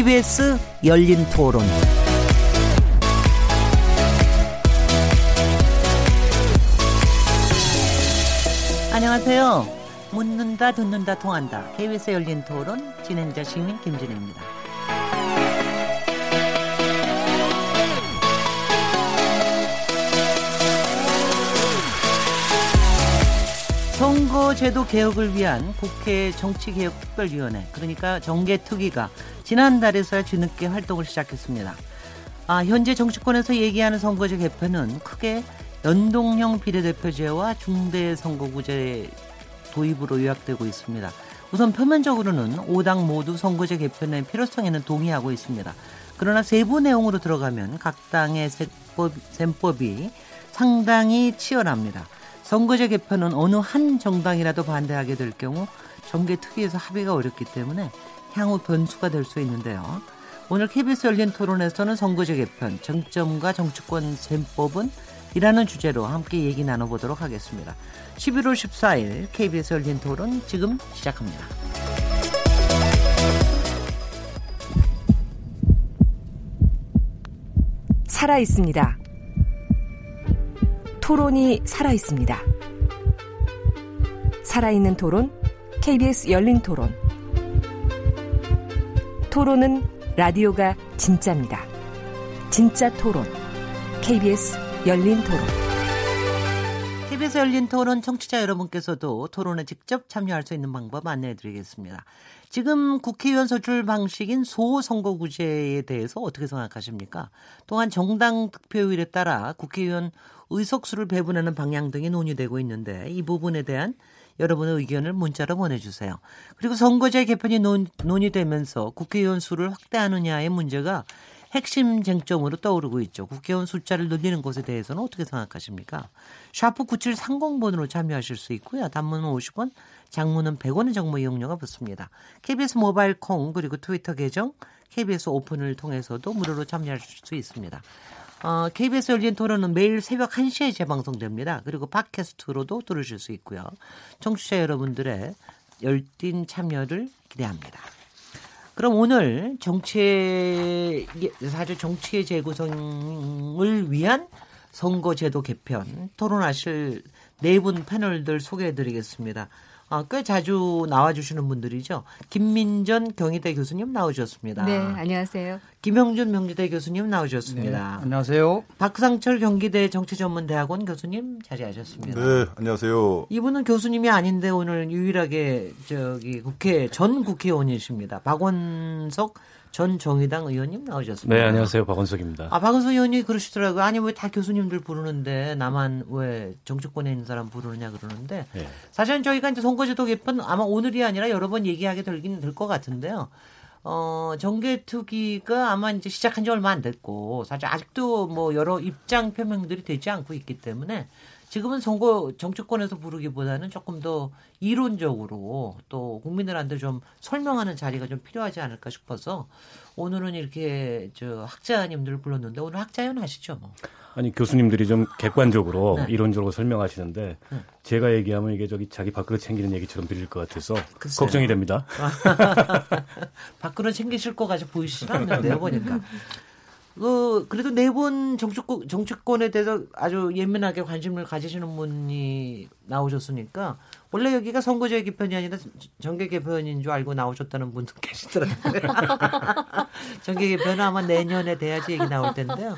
KBS 열린 토론. 안녕하세요. 묻는다, 듣는다, 통한다. KBS 열린 토론 진행자 시민 김진혜입니다. 선거제도 개혁을 위한 국회 정치개혁특별위원회 그러니까 정개특위가 지난달에서야 뒤늦게 활동을 시작했습니다. 아, 현재 정치권에서 얘기하는 선거제 개편은 크게 연동형 비례대표제와 중대선거구제 도입으로 요약되고 있습니다. 우선 표면적으로는 5당 모두 선거제 개편의 필요성에는 동의하고 있습니다. 그러나 세부 내용으로 들어가면 각 당의 셈법, 셈법이 상당히 치열합니다. 선거제 개편은 어느 한 정당이라도 반대하게 될 경우 정계 특위에서 합의가 어렵기 때문에 향후 변수가 될 수 있는데요. 오늘 KBS 열린 토론에서는 선거제 개편, 정점과 정치권 셈법은 이라는 주제로 함께 얘기 나눠보도록 하겠습니다. 11월 14일 KBS 열린 토론 지금 시작합니다. 살아 있습니다. 토론이 살아 있습니다. 살아있는 토론, KBS 열린 토론. 토론은 라디오가 진짜입니다. 진짜 토론, KBS 열린 토론. KBS 열린 토론 청취자 여러분께서도 토론에 직접 참여할 수 있는 방법 안내해 드리겠습니다. 지금 국회의원 소출 방식인 소선거구제에 대해서 어떻게 생각하십니까? 또한 정당 득표율에 따라 국회의원 의석수를 배분하는 방향 등이 논의되고 있는데 이 부분에 대한 여러분의 의견을 문자로 보내주세요. 그리고 선거제 개편이 논, 논의되면서 국회의원 수를 확대하느냐의 문제가 핵심 쟁점으로 떠오르고 있죠. 국회의원 숫자를 늘리는 것에 대해서는 어떻게 생각하십니까? 샤프 9730번으로 참여하실 수 있고요. 단문은 50원, 장문은 100원의 정보 이용료가 붙습니다. KBS 모바일 콩 그리고 트위터 계정 KBS 오픈을 통해서도 무료로 참여하실 수 있습니다. 어, KBS 열린 토론은 매일 새벽 1시에 재방송됩니다. 그리고 팟캐스트로도 들으실 수 있고요. 청취자 여러분들의 열띤 참여를 기대합니다. 그럼 오늘 정치의 사실 정치의 재구성을 위한 선거제도 개편 토론하실 네 분 패널들 소개해드리겠습니다. 아, 꽤 자주 나와주시는 분들이죠. 김민전 경희대 교수님 나오셨습니다. 네, 안녕하세요. 김영준 명지대 교수님 나오셨습니다. 네, 안녕하세요. 박상철 경기대 정치전문대학원 교수님 자리하셨습니다. 네, 안녕하세요. 이분은 교수님이 아닌데 오늘 유일하게 저기 국회 전 국회의원이십니다. 박원석 전 정의당 의원님 나오셨습니다. 네, 안녕하세요. 박원석입니다. 아, 박원석 의원이 그러시더라고요. 아니, 왜 다 교수님들 부르는데 나만 왜 정치권에 있는 사람 부르느냐 그러는데 네. 사실은 저희가 이제 선거제도 개편 아마 오늘이 아니라 여러 번 얘기하게 되긴 될 것 같은데요. 어, 정계특위가 아마 이제 시작한 지 얼마 안 됐고 사실 아직도 뭐 여러 입장 표명들이 되지 않고 있기 때문에 지금은 선거 정치권에서 부르기보다는 조금 더 이론적으로 또 국민들한테 좀 설명하는 자리가 좀 필요하지 않을까 싶어서 오늘은 이렇게 저 학자님들 불렀는데 오늘 학자연 하시죠 뭐. 아니 교수님들이 좀 객관적으로 네. 이론적으로 설명하시는데 네. 제가 얘기하면 이게 저기 자기 밥그릇 챙기는 얘기처럼 들릴 것 같아서 글쎄요. 걱정이 됩니다. 밥그릇 챙기실 것 같이 보이시라는데요 보니까. 그 그래도 네분 정치권 정치권에 대해서 아주 예민하게 관심을 가지시는 분이 나오셨으니까 원래 여기가 선거제 개편이 아니라 정계 개편인 줄 알고 나오셨다는 분도 계시더라고요. 정계 개편은 아마 내년에 돼야지 얘기 나올 텐데요.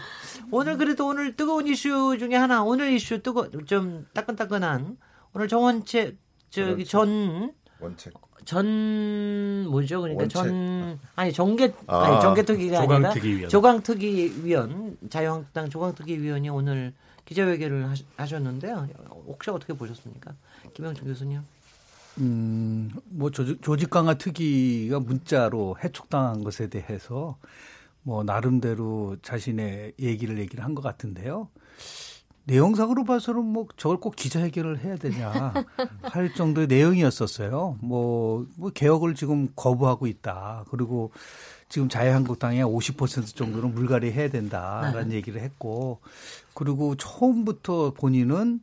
오늘 그래도 오늘 뜨거운 이슈 중에 하나 오늘 이슈 뜨거 좀 따끈따끈한 오늘 정원책 저기 전 원책 전 뭐죠? 그러니까 원책. 전 아니 정계 아, 아니 정계특위가 아니라 위원. 조강특위 위원 자유한국당 조강특위 위원이 오늘 기자회견을 하셨는데요. 혹시 어떻게 보셨습니까, 김영준 교수님? 음, 뭐 조직, 조직 강화 특위가 문자로 해촉당한 것에 대해서 뭐 나름대로 자신의 얘기를 얘기를 한 것 같은데요. 내용상으로 봐서는 뭐 저걸 꼭 기자회견을 해야 되냐 할 정도의 내용이었었어요. 뭐, 뭐 개혁을 지금 거부하고 있다. 그리고 지금 자유한국당의 50% 정도는 물갈이 해야 된다라는 네. 얘기를 했고 그리고 처음부터 본인은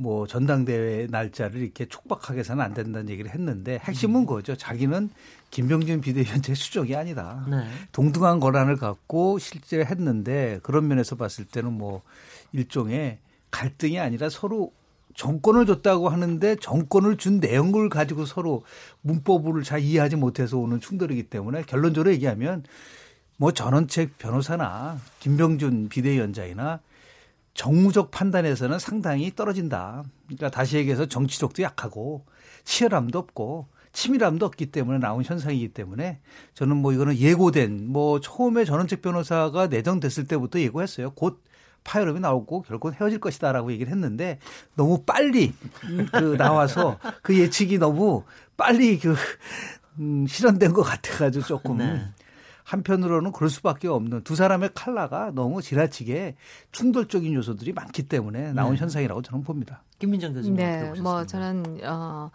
뭐 전당대회 날짜를 이렇게 촉박하게 해서는 안 된다는 얘기를 했는데 핵심은 그거죠. 자기는 김병준 비대위원장의 수정이 아니다. 네. 동등한 권한을 갖고 실제 했는데 그런 면에서 봤을 때는 뭐 일종의 갈등이 아니라 서로 정권을 줬다고 하는데 정권을 준 내용을 가지고 서로 문법을 잘 이해하지 못해서 오는 충돌이기 때문에 결론적으로 얘기하면 뭐 전원책 변호사나 김병준 비대위원장이나 정무적 판단에서는 상당히 떨어진다. 그러니까 다시 얘기해서 정치적도 약하고 치열함도 없고 치밀함도 없기 때문에 나온 현상이기 때문에 저는 뭐 이거는 예고된 뭐 처음에 전원책 변호사가 내정됐을 때부터 예고했어요. 곧 파열음이 나오고 결국 헤어질 것이다라고 얘기를 했는데 너무 빨리 그 나와서 그 예측이 너무 빨리 그 음, 실현된 것 같아가지고 조금 네. 한편으로는 그럴 수밖에 없는 두 사람의 칼라가 너무 지나치게 충돌적인 요소들이 많기 때문에 나온 네. 현상이라고 저는 봅니다. 김민정 교수님. 네, 뭐 저는 어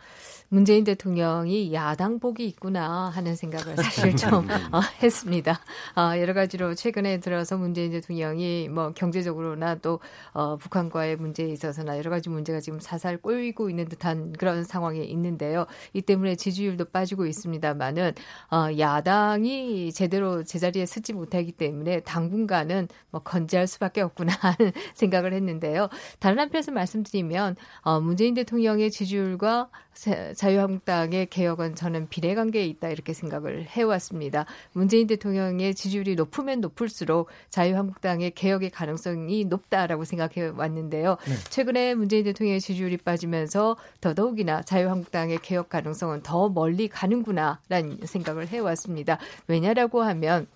문재인 대통령이 야당복이 있구나 하는 생각을 사실 좀 어, 했습니다. 어, 여러 가지로 최근에 들어서 문재인 대통령이 뭐 경제적으로나 또 어, 북한과의 문제에 있어서나 여러 가지 문제가 지금 사살 꼬이고 있는 듯한 그런 상황에 있는데요. 이 때문에 지지율도 빠지고 있습니다만은 어, 야당이 제대로 제자리에 서지 못하기 때문에 당분간은 뭐 건재할 수밖에 없구나 하는 생각을 했는데요. 다른 한편에서 말씀드리면 어, 문재인 대통령의 지지율과 자유한국당의 개혁은 저는 비례관계에 있다 이렇게 생각을 해왔습니다. 문재인 대통령의 지지율이 높으면 높을수록 자유한국당의 개혁의 가능성이 높다라고 생각해 왔는데요. 네. 최근에 문재인 대통령의 지지율이 빠지면서 더더욱이나 자유한국당의 개혁 가능성은 더 멀리 가는구나라는 생각을 해왔습니다. 왜냐라고 하면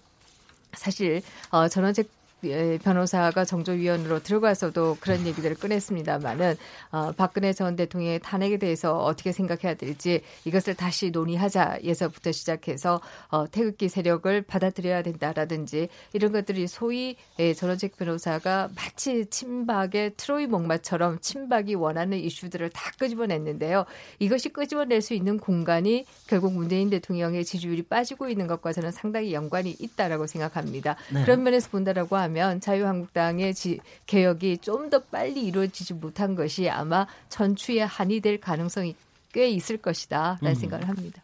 사실 어, 전원책 예, 변호사가 정조위원으로 들어가서도 그런 얘기들을 꺼냈습니다만은 어, 박근혜 전 대통령의 탄핵에 대해서 어떻게 생각해야 될지 이것을 다시 논의하자에서부터 시작해서 어, 태극기 세력을 받아들여야 된다라든지 이런 것들이 소위 예, 전원책 변호사가 마치 친박의 트로이 목마처럼 친박이 원하는 이슈들을 다 끄집어냈는데요. 이것이 끄집어낼 수 있는 공간이 결국 문재인 대통령의 지지율이 빠지고 있는 것과 저는 상당히 연관이 있다라고 생각합니다. 네. 그런 면에서 본다라고 하면 하면 자유한국당의 지, 개혁이 좀 더 빨리 이루어지지 못한 것이 아마 전추의 한이 될 가능성이 꽤 있을 것이다라는 음. 생각을 합니다.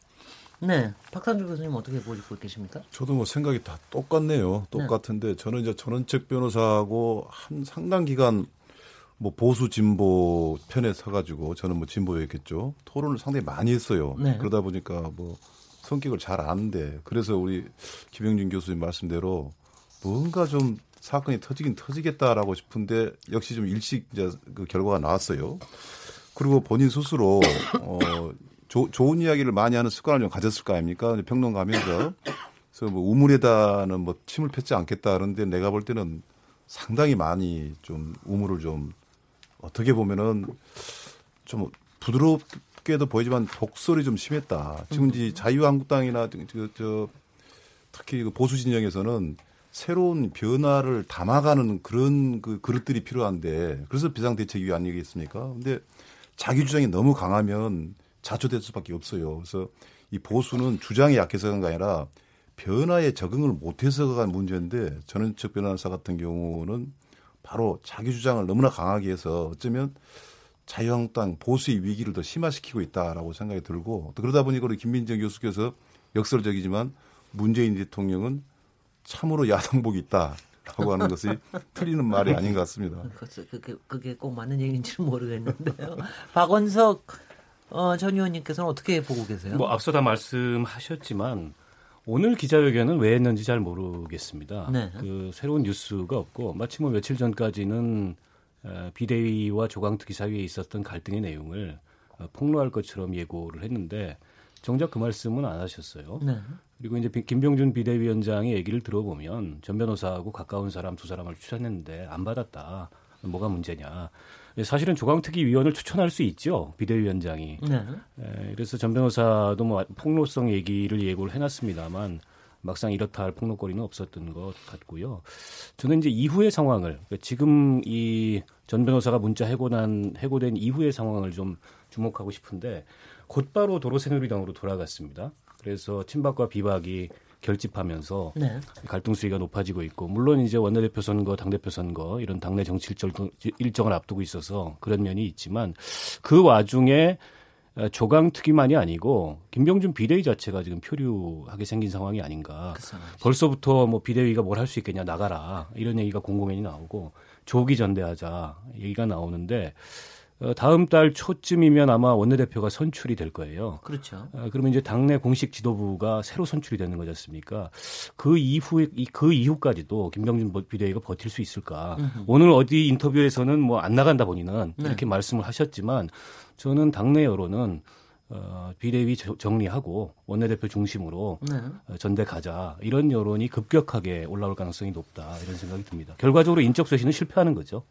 네, 박상주 교수님 어떻게 보시고 계십니까? 저도 뭐 생각이 다 똑같네요. 똑같은데 네. 저는 이제 전원책 변호사하고 한 상당 기간 뭐 보수 진보 편에 서가지고 저는 뭐 진보였겠죠. 토론을 상당히 많이 했어요. 네. 그러다 보니까 뭐 성격을 잘 아는데 그래서 우리 김영준 교수님 말씀대로 뭔가 좀 사건이 터지긴 터지겠다라고 싶은데 역시 좀 일찍 이제 그 결과가 나왔어요. 그리고 본인 스스로 어 조, 좋은 이야기를 많이 하는 습관을 좀 가졌을 거 아닙니까? 평론가 하면서 그래서 뭐 우물에다는 뭐 침을 뱉지 않겠다 그런데 내가 볼 때는 상당히 많이 좀 우물을 좀 어떻게 보면은 좀 부드럽게도 보이지만 독설이 좀 심했다. 지금 이 자유한국당이나 저, 저 특히 그 보수 진영에서는 새로운 변화를 담아가는 그런 그 그릇들이 필요한데 그래서 비상대책위 아니겠습니까? 근데 자기 주장이 너무 강하면 자초될 수밖에 없어요. 그래서 이 보수는 주장이 약해서 그런 게 아니라 변화에 적응을 못해서가 간 문제인데 전원적 변호사 같은 경우는 바로 자기 주장을 너무나 강하게 해서 어쩌면 자유한국당 보수의 위기를 더 심화시키고 있다라고 생각이 들고 그러다 보니 까 우리 김민정 교수께서 역설적이지만 문재인 대통령은 참으로 야당복이 있다 라고 하는 것이 틀리는 말이 아닌 것 같습니다. 그게, 그게 꼭 맞는 얘기인지는 모르겠는데요. 박원석 어, 전 의원님께서는 어떻게 보고 계세요? 뭐 앞서 다 말씀하셨지만 오늘 기자회견은 왜 했는지 잘 모르겠습니다. 네. 그 새로운 뉴스가 없고 마치 뭐 며칠 전까지는 비대위와 조강특위 사이에 있었던 갈등의 내용을 어, 폭로할 것처럼 예고를 했는데 정작 그 말씀은 안 하셨어요. 네. 그리고 이제 김병준 비대위원장의 얘기를 들어보면 전 변호사하고 가까운 사람 두 사람을 추천했는데 안 받았다. 뭐가 문제냐. 사실은 조강특위 위원을 추천할 수 있죠. 비대위원장이. 네. 에, 그래서 전 변호사도 뭐 폭로성 얘기를 예고를 해놨습니다만 막상 이렇다 할 폭로거리는 없었던 것 같고요. 저는 이제 이후의 상황을 그러니까 지금 이 전 변호사가 문자 해고난 해고된 이후의 상황을 좀 주목하고 싶은데 곧바로 도로새누리당으로 돌아갔습니다. 그래서 친박과 비박이 결집하면서 네. 갈등 수위가 높아지고 있고 물론 이제 원내대표 선거, 당대표 선거 이런 당내 정치 일정, 일정 을 앞두고 있어서 그런 면이 있지만 그 와중에 조강특위만이 아니고 김병준 비대위 자체가 지금 표류하게 생긴 상황이 아닌가. 벌써부터 뭐 비대위가 뭘 할 수 있겠냐 나가라 이런 얘기가 공공연히 나오고 조기 전대하자 얘기가 나오는데 어, 다음 달 초쯤이면 아마 원내대표가 선출이 될 거예요. 그렇죠. 어, 그러면 이제 당내 공식 지도부가 새로 선출이 되는 거지 않습니까? 그 이후에 그 이후까지도 김병준 비대위가 버틸 수 있을까? 음흠. 오늘 어디 인터뷰에서는 뭐 안 나간다 보니는 네. 이렇게 말씀을 하셨지만 저는 당내 여론은 어, 비대위 정리하고 원내대표 중심으로 네. 어, 전대 가자 이런 여론이 급격하게 올라올 가능성이 높다 이런 생각이 듭니다. 결과적으로 인적 쇄신은 실패하는 거죠.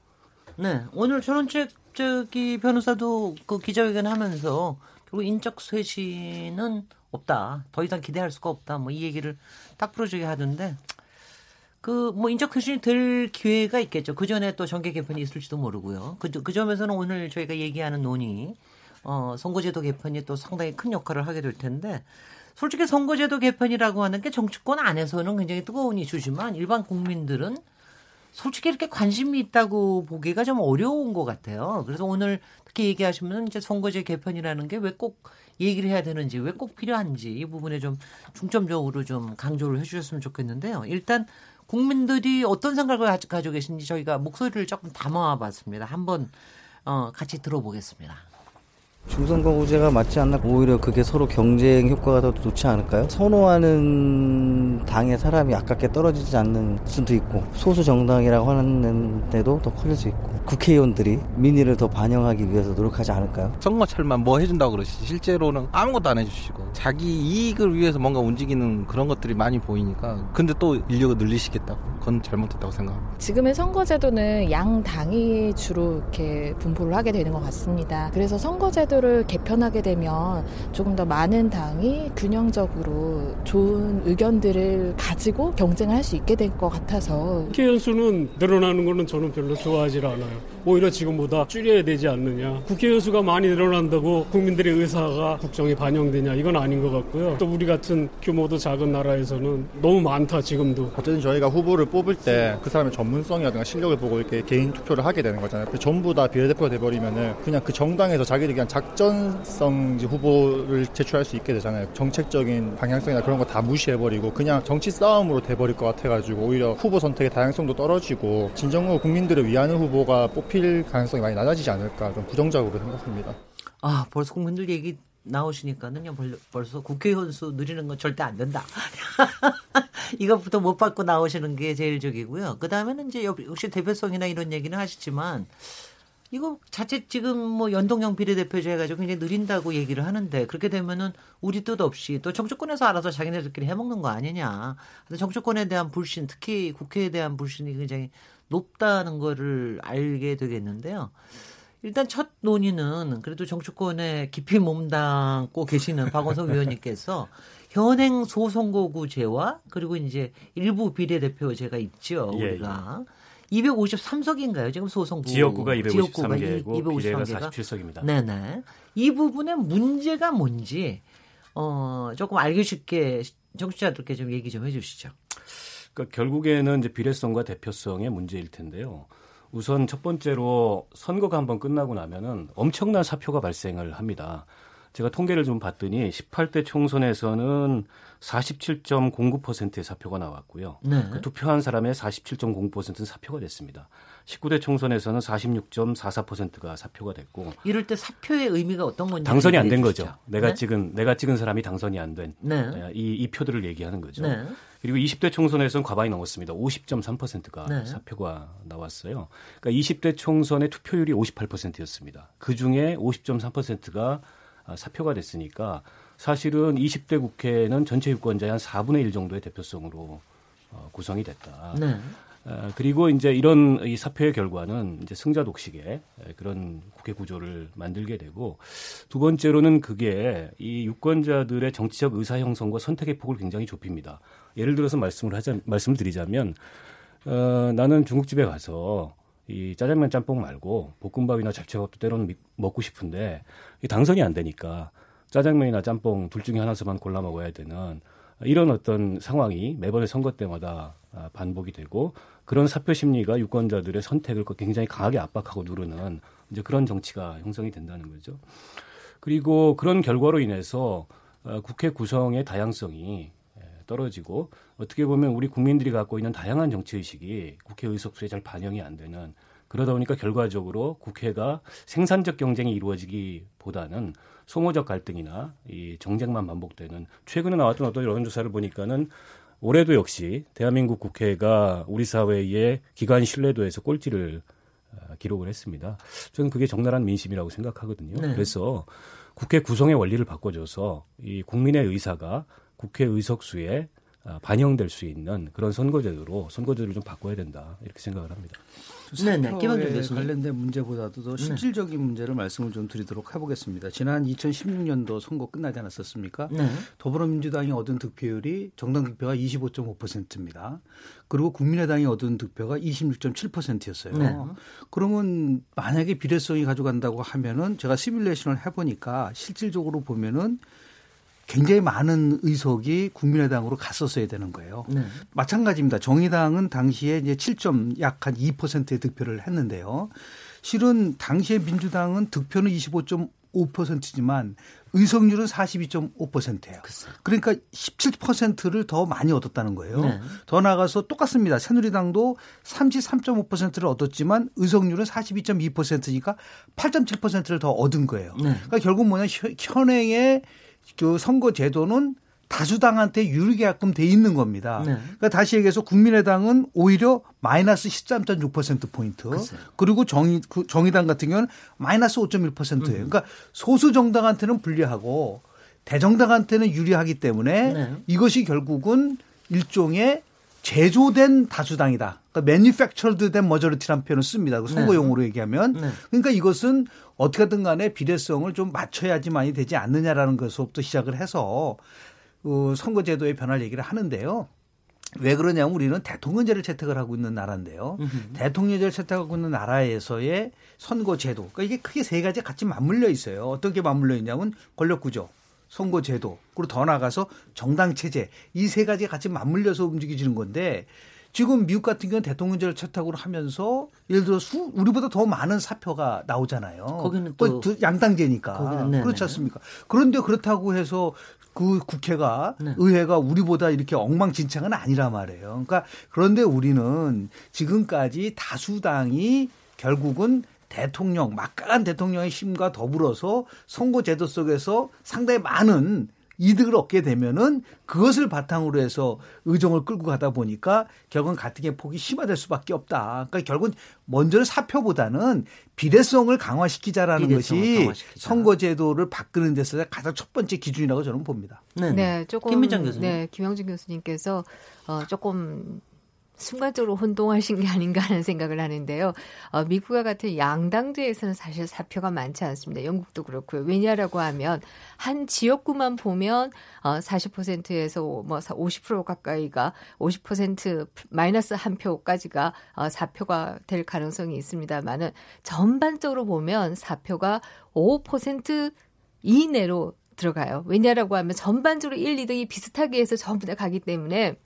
네, 오늘 전원책 저기 변호사도 그 기자회견 하면서 결국 인적 쇄신은 없다. 더 이상 기대할 수가 없다. 뭐 이 얘기를 딱 부러지게 하던데 그 뭐 인적 쇄신이 될 기회가 있겠죠. 그 전에 또 정계 개편이 있을지도 모르고요. 그, 그 점에서는 오늘 저희가 얘기하는 논의 어, 선거제도 개편이 또 상당히 큰 역할을 하게 될 텐데 솔직히 선거제도 개편이라고 하는 게 정치권 안에서는 굉장히 뜨거운 이슈지만 일반 국민들은 솔직히 이렇게 관심이 있다고 보기가 좀 어려운 것 같아요. 그래서 오늘 특히 얘기하시면 이제 선거제 개편이라는 게 왜 꼭 얘기를 해야 되는지 왜 꼭 필요한지 이 부분에 좀 중점적으로 좀 강조를 해주셨으면 좋겠는데요. 일단 국민들이 어떤 생각을 가지고 계신지 저희가 목소리를 조금 담아봤습니다. 한번 어, 같이 들어보겠습니다. 중선거구제가 맞지 않나 오히려 그게 서로 경쟁 효과가 더 좋지 않을까요? 선호하는 당의 사람이 아깝게 떨어지지 않는 수도 있고 소수 정당이라고 하는데도 더 커질 수 있고 국회의원들이 민의를 더 반영하기 위해서 노력하지 않을까요? 선거철만 뭐 해준다고 그러시 실제로는 아무것도 안 해주시고 자기 이익을 위해서 뭔가 움직이는 그런 것들이 많이 보이니까 근데 또 인력을 늘리시겠다고 그건 잘못됐다고 생각합니다. 지금의 선거제도는 양 당이 주로 이렇게 분포를 하게 되는 것 같습니다. 그래서 선거제도 제도를 개편하게 되면 조금 더 많은 당이 균형적으로 좋은 의견들을 가지고 경쟁을 할수 있게 될 것 같아서 국회의원 수는 늘어나는 거는 저는 별로 좋아하지 않아요. 오히려 지금보다 줄여야 되지 않느냐. 국회의원 수가 많이 늘어난다고 국민들의 의사가 국정에 반영되냐 이건 아닌 것 같고요. 또 우리 같은 규모도 작은 나라에서는 너무 많다 지금도. 어쨌든 저희가 후보를 뽑을 때 그 사람의 전문성이라든가 실력을 보고 이렇게 개인 투표를 하게 되는 거잖아요. 전부 다 비례대표가 돼버리면은 그냥 그 정당에서 자기들이 그냥 작전성 후보를 제출할 수 있게 되잖아요. 정책적인 방향성이나 그런 거 다 무시해버리고 그냥 정치 싸움으로 돼버릴 것 같아가지고 오히려 후보 선택의 다양성도 떨어지고 진정으로 국민들을 위하는 후보가 뽑힐 가능성이 많이 낮아지지 않을까 좀 부정적으로 생각합니다. 아 벌써 국민들 얘기 나오시니까는요 벌써 국회의원 수 늘리는 건 절대 안 된다. 이것부터 못 받고 나오시는 게 제일 적이고요. 그 다음에는 이제 역시 대표성이나 이런 얘기는 하시지만 이거 자칫 지금 뭐 연동형 비례대표제 해가지고 굉장히 느린다고 얘기를 하는데 그렇게 되면은 우리 뜻 없이 또 정치권에서 알아서 자기네들끼리 해먹는 거 아니냐. 정치권에 대한 불신, 특히 국회에 대한 불신이 굉장히 높다는 거를 알게 되겠는데요. 일단 첫 논의는 그래도 정치권에 깊이 몸담고 계시는 박원석 의원님께서 현행 소선거구제와 그리고 이제 일부 비례대표제가 있죠. 예, 우리가. 예. 253석인가요? 지금 소송부 지역구가 253개고 비례가 47석입니다. 네네. 이 부분의 문제가 뭔지 어 조금 알기 쉽게 정치자들께 좀 얘기 좀 해주시죠. 그러니까 결국에는 이제 비례성과 대표성의 문제일 텐데요. 우선 첫 번째로 선거가 한번 끝나고 나면은 엄청난 사표가 발생을 합니다. 제가 통계를 좀 봤더니 18대 총선에서는 47.09%의 사표가 나왔고요. 네. 그 투표한 사람의 47.09%는 사표가 됐습니다. 19대 총선에서는 46.44%가 사표가 됐고 이럴 때 사표의 의미가 어떤 건지 당선이 안 된 거죠. 내가 네? 찍은 내가 찍은 사람이 당선이 안 된이 네. 이 표들을 얘기하는 거죠. 네. 그리고 20대 총선에서는 과반이 넘었습니다. 50.3%가 네. 사표가 나왔어요. 그러니까 20대 총선의 투표율이 58%였습니다. 그 중에 50.3%가 사표가 됐으니까 사실은 20대 국회는 전체 유권자의 한 4분의 1 정도의 대표성으로 어, 구성이 됐다. 네. 어, 그리고 이제 이런 이 사표의 결과는 이제 승자 독식의 그런 국회 구조를 만들게 되고 두 번째로는 그게 이 유권자들의 정치적 의사 형성과 선택의 폭을 굉장히 좁힙니다. 예를 들어서 말씀을 하자 말씀을 드리자면 어, 나는 중국집에 가서 이 짜장면 짬뽕 말고 볶음밥이나 잡채밥도 때로는 먹고 싶은데 이 당선이 안 되니까 짜장면이나 짬뽕 둘 중에 하나서만 골라 먹어야 되는 이런 어떤 상황이 매번의 선거 때마다 아, 반복이 되고 그런 사표 심리가 유권자들의 선택을 굉장히 강하게 압박하고 누르는 이제 그런 정치가 형성이 된다는 거죠. 그리고 그런 결과로 인해서 어, 국회 구성의 다양성이 떨어지고 어떻게 보면 우리 국민들이 갖고 있는 다양한 정치 의식이 국회 의석수에 잘 반영이 안 되는 그러다 보니까 결과적으로 국회가 생산적 경쟁이 이루어지기보다는 소모적 갈등이나 이 정쟁만 반복되는 최근에 나왔던 어떤 여론조사를 보니까는 올해도 역시 대한민국 국회가 우리 사회의 기관 신뢰도에서 꼴찌를 어, 기록을 했습니다. 저는 그게 적나라한 민심이라고 생각하거든요. 네. 그래서 국회 구성의 원리를 바꿔줘서 이 국민의 의사가 국회 의석수에 어, 반영될 수 있는 그런 선거제도로 선거제도를 좀 바꿔야 된다 이렇게 생각을 합니다. 네네. 기반적인 관련된 문제보다도 더 네. 실질적인 네. 문제를 말씀을 좀 드리도록 해보겠습니다. 지난 2016년도 선거 끝나지 않았었습니까? 네. 더불어민주당이 얻은 득표율이 정당 득표가 25.5%입니다. 그리고 국민의당이 얻은 득표가 26.7%였어요. 네. 그러면 만약에 비례성이 가져간다고 하면은 제가 시뮬레이션을 해보니까 실질적으로 보면은 굉장히 많은 의석이 국민의당으로 갔었어야 되는 거예요. 네. 마찬가지입니다. 정의당은 당시에 이제 7점 약 한 2%의 득표를 했는데요. 실은 당시에 민주당은 득표는 25.5%지만 의석률은 42.5%예요. 그러니까 17%를 더 많이 얻었다는 거예요. 네. 더 나가서 똑같습니다. 새누리당도 33.5%를 얻었지만 의석률은 42.2%니까 8.7%를 더 얻은 거예요. 네. 그러니까 결국 뭐냐 현행의 그 선거 제도는 다수당한테 유리게끔 돼 있는 겁니다. 네. 그러니까 다시 얘기해서 국민의당은 오히려 마이너스 13.6% 포인트. 글쎄요. 그리고 정의 그 정의당 같은 경우는 마이너스 5.1%예요. 음. 그러니까 소수 정당한테는 불리하고 대정당한테는 유리하기 때문에 네. 이것이 결국은 일종의 제조된 다수당이다. 그러니까 manufactured 된 머저리티라는 표현을 씁니다. 그 선거 용어로 네. 얘기하면. 네. 그러니까 이것은 어떻게든 간에 비례성을 좀 맞춰야지만이 되지 않느냐라는 것부터 시작을 해서 어, 선거제도의 변화를 얘기를 하는데요. 왜 그러냐면 우리는 대통령제를 채택을 하고 있는 나라인데요. 으흠. 대통령제를 채택하고 있는 나라에서의 선거제도. 그러니까 이게 크게 세 가지 같이 맞물려 있어요. 어떻게 맞물려 있냐면 권력구조, 선거 제도, 그리고 더 나가서 정당 체제. 이 세 가지가 같이 맞물려서 움직이지는 건데 지금 미국 같은 경우는 대통령제를 채택으로 하면서 예를 들어 수 우리보다 더 많은 사표가 나오잖아요. 거기는 또 양당제니까 거기는, 그렇지 않습니까? 그런데 그렇다고 해서 그 국회가 네. 의회가 우리보다 이렇게 엉망진창은 아니라 말이에요. 그러니까 그런데 우리는 지금까지 다수당이 결국은 대통령 막강한 대통령의 힘과 더불어서 선거 제도 속에서 상당히 많은 이득을 얻게 되면은 그것을 바탕으로 해서 의정을 끌고 가다 보니까 결국은 가뜩의 폭이 심화될 수밖에 없다. 그러니까 결국은 먼저는 사표보다는 비례성을 강화시키자라는 비례성을 것이 강화시키자. 선거제도를 바꾸는 데서 가장 첫 번째 기준이라고 저는 봅니다. 네, 네 조금 김민정 교수님. 네, 김영진 교수님께서 어, 조금 순간적으로 혼동하신 게 아닌가 하는 생각을 하는데요. 어, 미국과 같은 양당제에서는 사실 사표가 많지 않습니다. 영국도 그렇고요. 왜냐라고 하면 한 지역구만 보면 어, 40%에서 뭐 50% 가까이가 50% 마이너스 한 표까지가 어, 사표가 될 가능성이 있습니다만은 전반적으로 보면 사표가 5% 이내로 들어가요. 왜냐라고 하면 전반적으로 1, 2등이 비슷하게 해서 전부 다 가기 때문에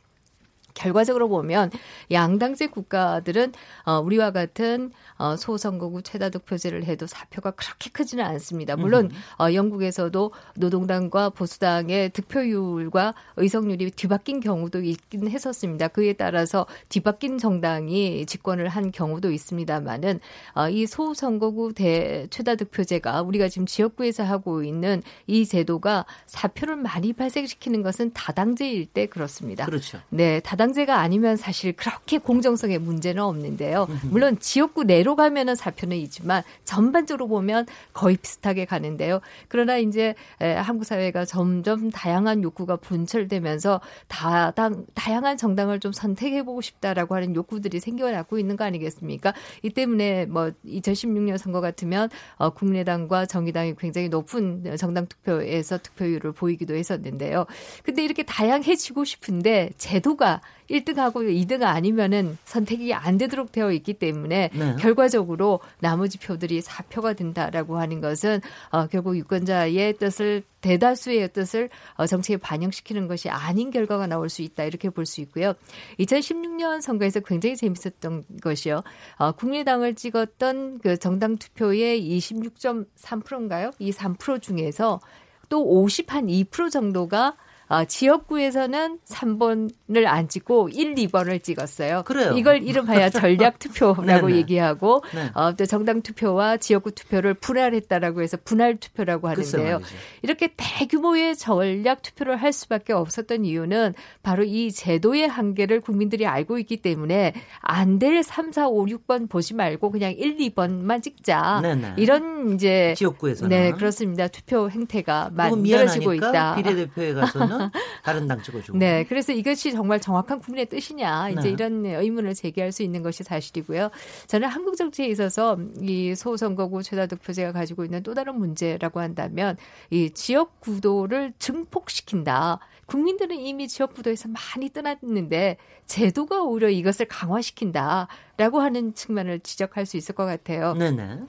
결과적으로 보면 양당제 국가들은 어, 우리와 같은 어, 소선거구 최다 득표제를 해도 사표가 그렇게 크지는 않습니다. 물론 어, 영국에서도 노동당과 보수당의 득표율과 의석률이 뒤바뀐 경우도 있긴 했었습니다. 그에 따라서 뒤바뀐 정당이 집권을 한 경우도 있습니다만은 어, 이 소선거구 대 최다 득표제가 우리가 지금 지역구에서 하고 있는 이 제도가 사표를 많이 발생시키는 것은 다당제일 때 그렇습니다. 그렇죠. 네, 다당 다당제가 아니면 사실 그렇게 공정성에 문제는 없는데요. 물론 지역구 내로 가면은 사표는 있지만 전반적으로 보면 거의 비슷하게 가는데요. 그러나 이제 한국 사회가 점점 다양한 욕구가 분철되면서 다당 다양한 정당을 좀 선택해 보고 싶다라고 하는 욕구들이 생겨나고 있는 거 아니겠습니까? 이 때문에 뭐 2016년 선거 같으면 어, 국민의당과 정의당이 굉장히 높은 정당 투표에서 득표율을 보이기도 했었는데요. 근데 이렇게 다양해지고 싶은데 제도가 1등하고 2등 아니면은 선택이 안 되도록 되어 있기 때문에 네. 결과적으로 나머지 표들이 4표가 된다라고 하는 것은 어, 결국 유권자의 뜻을 대다수의 뜻을 어, 정치에 반영시키는 것이 아닌 결과가 나올 수 있다 이렇게 볼 수 있고요. 2016년 선거에서 굉장히 재밌었던 것이요. 어, 국민의당을 찍었던 그 정당 투표의 26.3%인가요? 이 3% 중에서 또 50 한 2% 정도가 어, 지역구에서는 3번을 안 찍고 1, 2번을 찍었어요. 그래요. 이걸 이름하여 전략 투표라고 얘기하고 네. 어, 또 정당 투표와 지역구 투표를 분할했다라고 해서 분할 투표라고 하는데요. 이렇게 대규모의 전략 투표를 할 수밖에 없었던 이유는 바로 이 제도의 한계를 국민들이 알고 있기 때문에 안 될 3, 4, 5, 6번 보지 말고 그냥 1, 2번만 찍자. 네네. 이런 이제 지역구에서는 네 그렇습니다. 투표 행태가 만들어지고 있다. 비례대표에 가서는 다른 당 찍어주고. 네, 그래서 이것이 정말 정확한 국민의 뜻이냐 이제 네. 이런 의문을 제기할 수 있는 것이 사실이고요. 저는 한국 정치에 있어서 이 소선거구 최다 득표제가 가지고 있는 또 다른 문제라고 한다면 이 지역 구도를 증폭시킨다. 국민들은 이미 지역 구도에서 많이 떠났는데 제도가 오히려 이것을 강화시킨다라고 하는 측면을 지적할 수 있을 것 같아요. 네네.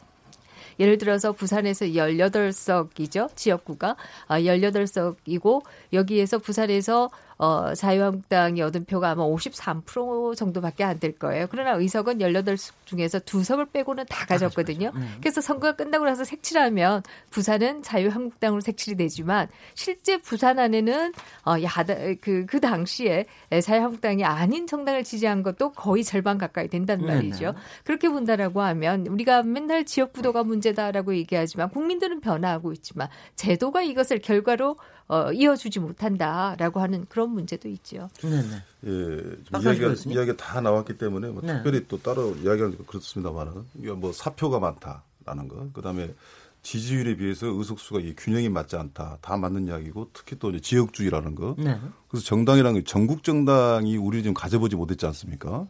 예를 들어서 부산에서 18석이죠. 지역구가. 아, 18석이고 여기에서 부산에서 어, 자유한국당이 얻은 표가 아마 53% 정도밖에 안 될 거예요. 그러나 의석은 18석 중에서 두 석을 빼고는 다 가졌거든요. 네. 그래서 선거가 끝나고 나서 색칠하면 부산은 자유한국당으로 색칠이 되지만 실제 부산 안에는 어, 야다, 그, 그 당시에 자유한국당이 아닌 정당을 지지한 것도 거의 절반 가까이 된단 말이죠. 네네. 그렇게 본다라고 하면 우리가 맨날 지역구도가 문제다라고 얘기하지만 국민들은 변화하고 있지만 제도가 이것을 결과로 어, 이어주지 못한다라고 하는 그런 문제도 있죠. 네 네. 예, 이야기가, 이야기가 다 나왔기 때문에 뭐 네. 특별히 또 따로 이야기하는 그렇습니다만은 이게 뭐 사표가 많다라는 거, 그 다음에 지지율에 비해서 의석수가 이 균형이 맞지 않다. 다 맞는 이야기고 특히 또 이제 지역주의라는 거. 네. 그래서 정당이라는 게 전국 정당이 우리 지금 가져보지 못했지 않습니까?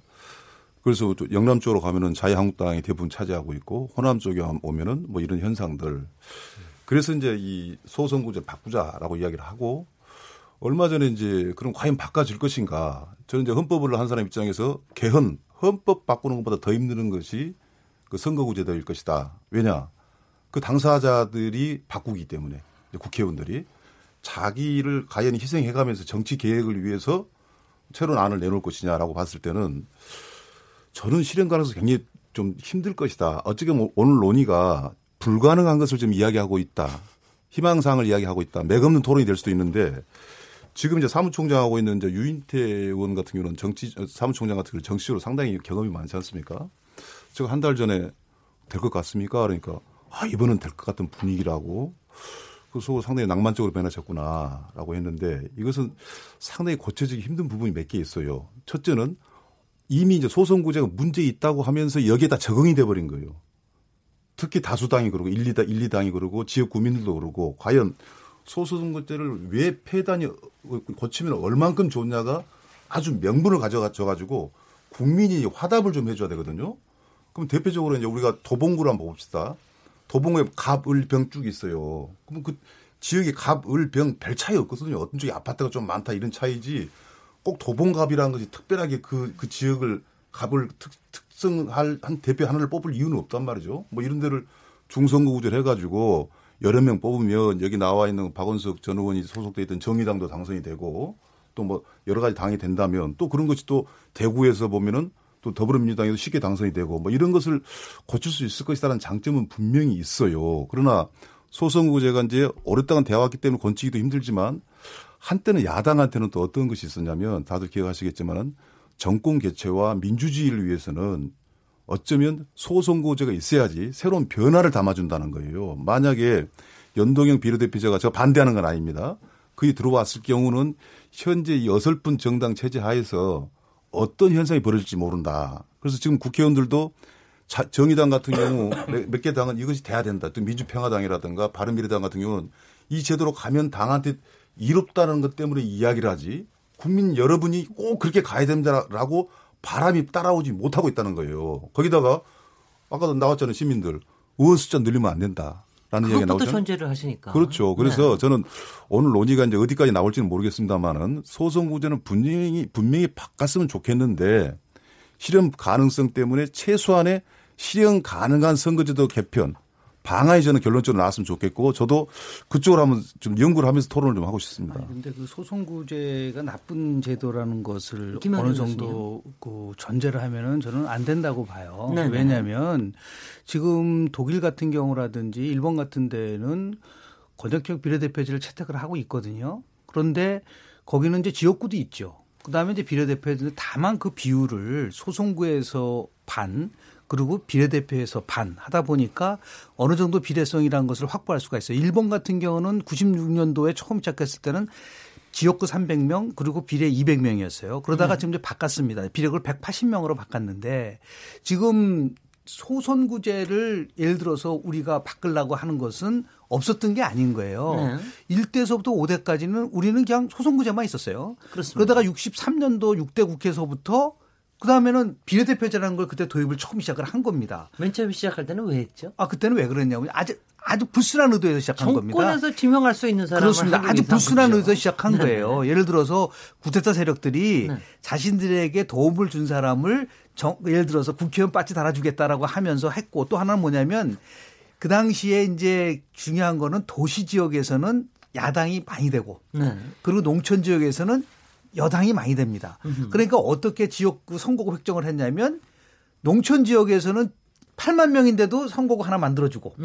그래서 영남 쪽으로 가면은 자유한국당이 대부분 차지하고 있고 호남 쪽에 오면은 뭐 이런 현상들. 그래서 이제 이 소선구제 바꾸자라고 이야기를 하고 얼마 전에 이제 그럼 과연 바꿔질 것인가. 저는 이제 헌법을 한 사람 입장에서 개헌, 헌법 바꾸는 것보다 더 힘든 것이 그 선거구제도일 것이다. 왜냐? 그 당사자들이 바꾸기 때문에 국회의원들이 자기를 과연 희생해가면서 정치 계획을 위해서 새로운 안을 내놓을 것이냐라고 봤을 때는 저는 실현 가능성이 굉장히 좀 힘들 것이다. 어떻게 보면 오늘 논의가 불가능한 것을 좀 이야기하고 있다. 희망사항을 이야기하고 있다. 맥없는 토론이 될 수도 있는데 지금 이제 사무총장하고 있는 이제 유인태 의원 같은 경우는 정치 사무총장 같은 경우 정치적으로 상당히 경험이 많지 않습니까? 제가 한 달 전에 될 것 같습니까? 그러니까 아 이번은 될 것 같은 분위기라고 그래서 상당히 낭만적으로 변화졌구나라고 했는데 이것은 상당히 고쳐지기 힘든 부분이 몇 개 있어요. 첫째는 이미 이제 소선구제가 문제 있다고 하면서 여기에다 적응이 돼 버린 거예요. 특히 다수당이 그러고 1, 2당, 1, 2당이 그러고 지역 구민들도 그러고 과연 소수등급제를 왜 폐단이 고치면 얼만큼 좋냐가 아주 명분을 가져가져 가지고 국민이 화답을 좀 해줘야 되거든요. 그럼 대표적으로 이제 우리가 도봉구를 한번 봅시다. 도봉구에 갑, 을, 병 쭉 있어요. 그럼 그 지역에 갑, 을, 병 별 차이 없거든요. 어떤 쪽에 아파트가 좀 많다 이런 차이지 꼭 도봉갑이라는 것이 특별하게 그, 그 지역을 갑을 특, 특 성할 한 대표 하나를 뽑을 이유는 없단 말이죠. 뭐 이런 데를 중선거 구제를 해가지고 여러 명 뽑으면 여기 나와 있는 박원석 전 의원이 소속돼 있던 정의당도 당선이 되고 또 뭐 여러 가지 당이 된다면 또 그런 것이 또 대구에서 보면은 또 더불어민주당에도 쉽게 당선이 되고 뭐 이런 것을 고칠 수 있을 것이다라는 장점은 분명히 있어요. 그러나 소선거구제가 이제 오랫동안 되어왔기 때문에 건치기도 힘들지만 한때는 야당한테는 또 어떤 것이 있었냐면 다들 기억하시겠지만은 정권 개최와 민주주의를 위해서는 어쩌면 소선거제가 있어야지 새로운 변화를 담아준다는 거예요. 만약에 연동형 비례대표제가 저 반대하는 건 아닙니다. 그게 들어왔을 경우는 현재 여덟 분 정당 체제 하에서 어떤 현상이 벌어질지 모른다. 그래서 지금 국회의원들도 자, 정의당 같은 경우 몇 개 당은 이것이 돼야 된다. 또 민주평화당이라든가 바른미래당 같은 경우는 이 제도로 가면 당한테 이롭다는 것 때문에 이야기를 하지 국민 여러분이 꼭 그렇게 가야 된다라고 바람이 따라오지 못하고 있다는 거예요. 거기다가 아까도 나왔잖아요 시민들 의원 숫자 늘리면 안 된다. 라는 얘기가 나오죠. 전제를 하시니까. 그렇죠. 그래서 네. 저는 오늘 논의가 이제 어디까지 나올지는 모르겠습니다만은 소송 구제는 분명히 분명히 바꿨으면 좋겠는데 실현 가능성 때문에 최소한의 실현 가능한 선거제도 개편 방안이 저는 결론적으로 나왔으면 좋겠고 저도 그쪽으로 한번 좀 연구를 하면서 토론을 좀 하고 싶습니다. 근데 그 소송구제가 나쁜 제도라는 것을 어느 정도 그 전제를 하면은 저는 안 된다고 봐요. 네, 네. 왜냐하면 지금 독일 같은 경우라든지 일본 같은 데는 권역형 비례대표제를 채택을 하고 있거든요. 그런데 거기는 이제 지역구도 있죠. 그 다음에 이제 비례대표제는 다만 그 비율을 소송구에서 반 그리고 비례대표에서 반 하다 보니까 어느 정도 비례성이라는 것을 확보할 수가 있어요. 일본 같은 경우는 96년도에 처음 시작했을 때는 지역구 300명 그리고 비례 200명이었어요. 그러다가 네. 지금 이제 바꿨습니다. 비례구를 180명으로 바꿨는데 지금 소선구제를 예를 들어서 우리가 바꾸려고 하는 것은 없었던 게 아닌 거예요. 네. 1대에서부터 5대까지는 우리는 그냥 소선구제만 있었어요. 그렇습니다. 그러다가 63년도 6대 국회에서부터 그 다음에는 비례대표제라는 걸 그때 도입을 처음 시작을 한 겁니다. 맨 처음 시작할 때는 왜 했죠? 아, 그때는 왜 그랬냐면 아주 아주 불순한 의도에서 시작한 겁니다. 정권에서 지명할 수 있는 사람 그렇습니다. 아주 불순한 의도에서 시작한 네. 거예요. 예를 들어서 구테타 세력들이 네. 자신들에게 도움을 준 사람을 정, 예를 들어서 국회의원 빠지 달아주겠다라고 하면서 했고 또 하나는 뭐냐면 그 당시에 이제 중요한 거는 도시 지역에서는 야당이 많이 되고 네. 그리고 농촌 지역에서는 여당이 많이 됩니다. 그러니까 어떻게 지역구 선거구 획정을 했냐면 농촌 지역에서는 8만 명인데도 선거구 하나 만들어주고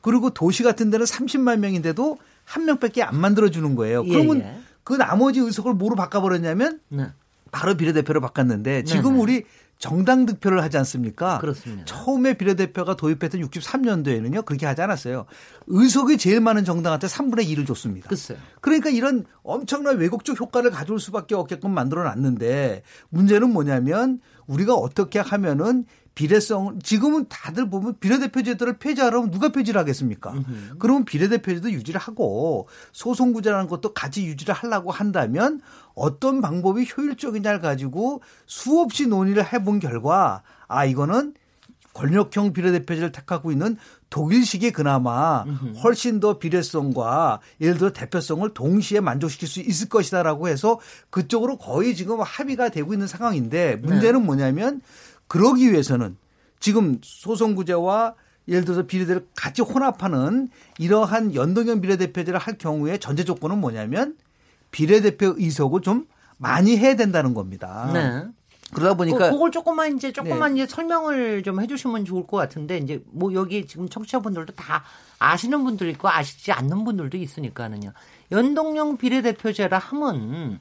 그리고 도시 같은 데는 30만 명인데도 한 명밖에 안 만들어주는 거예요. 예, 그러면 예, 예. 그 나머지 의석을 뭐로 바꿔버렸냐면 네. 바로 비례대표로 바꿨는데 지금 네, 네. 우리 정당 득표를 하지 않습니까? 그렇습니다. 처음에 비례대표가 도입했던 63년도에는요, 그렇게 하지 않았어요. 의석이 제일 많은 정당한테 3분의 2를 줬습니다. 글쎄요. 그러니까 이런 엄청난 왜곡적 효과를 가져올 수밖에 없게끔 만들어 놨는데 문제는 뭐냐면 우리가 어떻게 하면은 비례성 지금은 다들 보면 비례대표제도를 폐지하려면 누가 폐지를 하겠습니까? 으흠. 그러면 비례대표제도 유지를 하고 소송구제라는 것도 같이 유지를 하려고 한다면 어떤 방법이 효율적이냐를 가지고 수없이 논의를 해본 결과 아 이거는 권력형 비례대표제를 택하고 있는 독일식이 그나마 훨씬 더 비례성과 예를 들어 대표성을 동시에 만족시킬 수 있을 것이다라고 해서 그쪽으로 거의 지금 합의가 되고 있는 상황인데 문제는 네. 뭐냐면 그러기 위해서는 지금 소송구제와 예를 들어서 비례대를 같이 혼합하는 이러한 연동형 비례대표제를 할 경우에 전제 조건은 뭐냐면 비례대표 의석을 좀 많이 해야 된다는 겁니다. 네. 그러다 보니까 그, 걸 조금만 이제 조금만 네. 이제 설명을 좀 해주시면 좋을 것 같은데 이제 뭐 여기 지금 청취자분들도 다 아시는 분들 있고 아시지 않는 분들도 있으니까는요. 연동형 비례대표제라 함은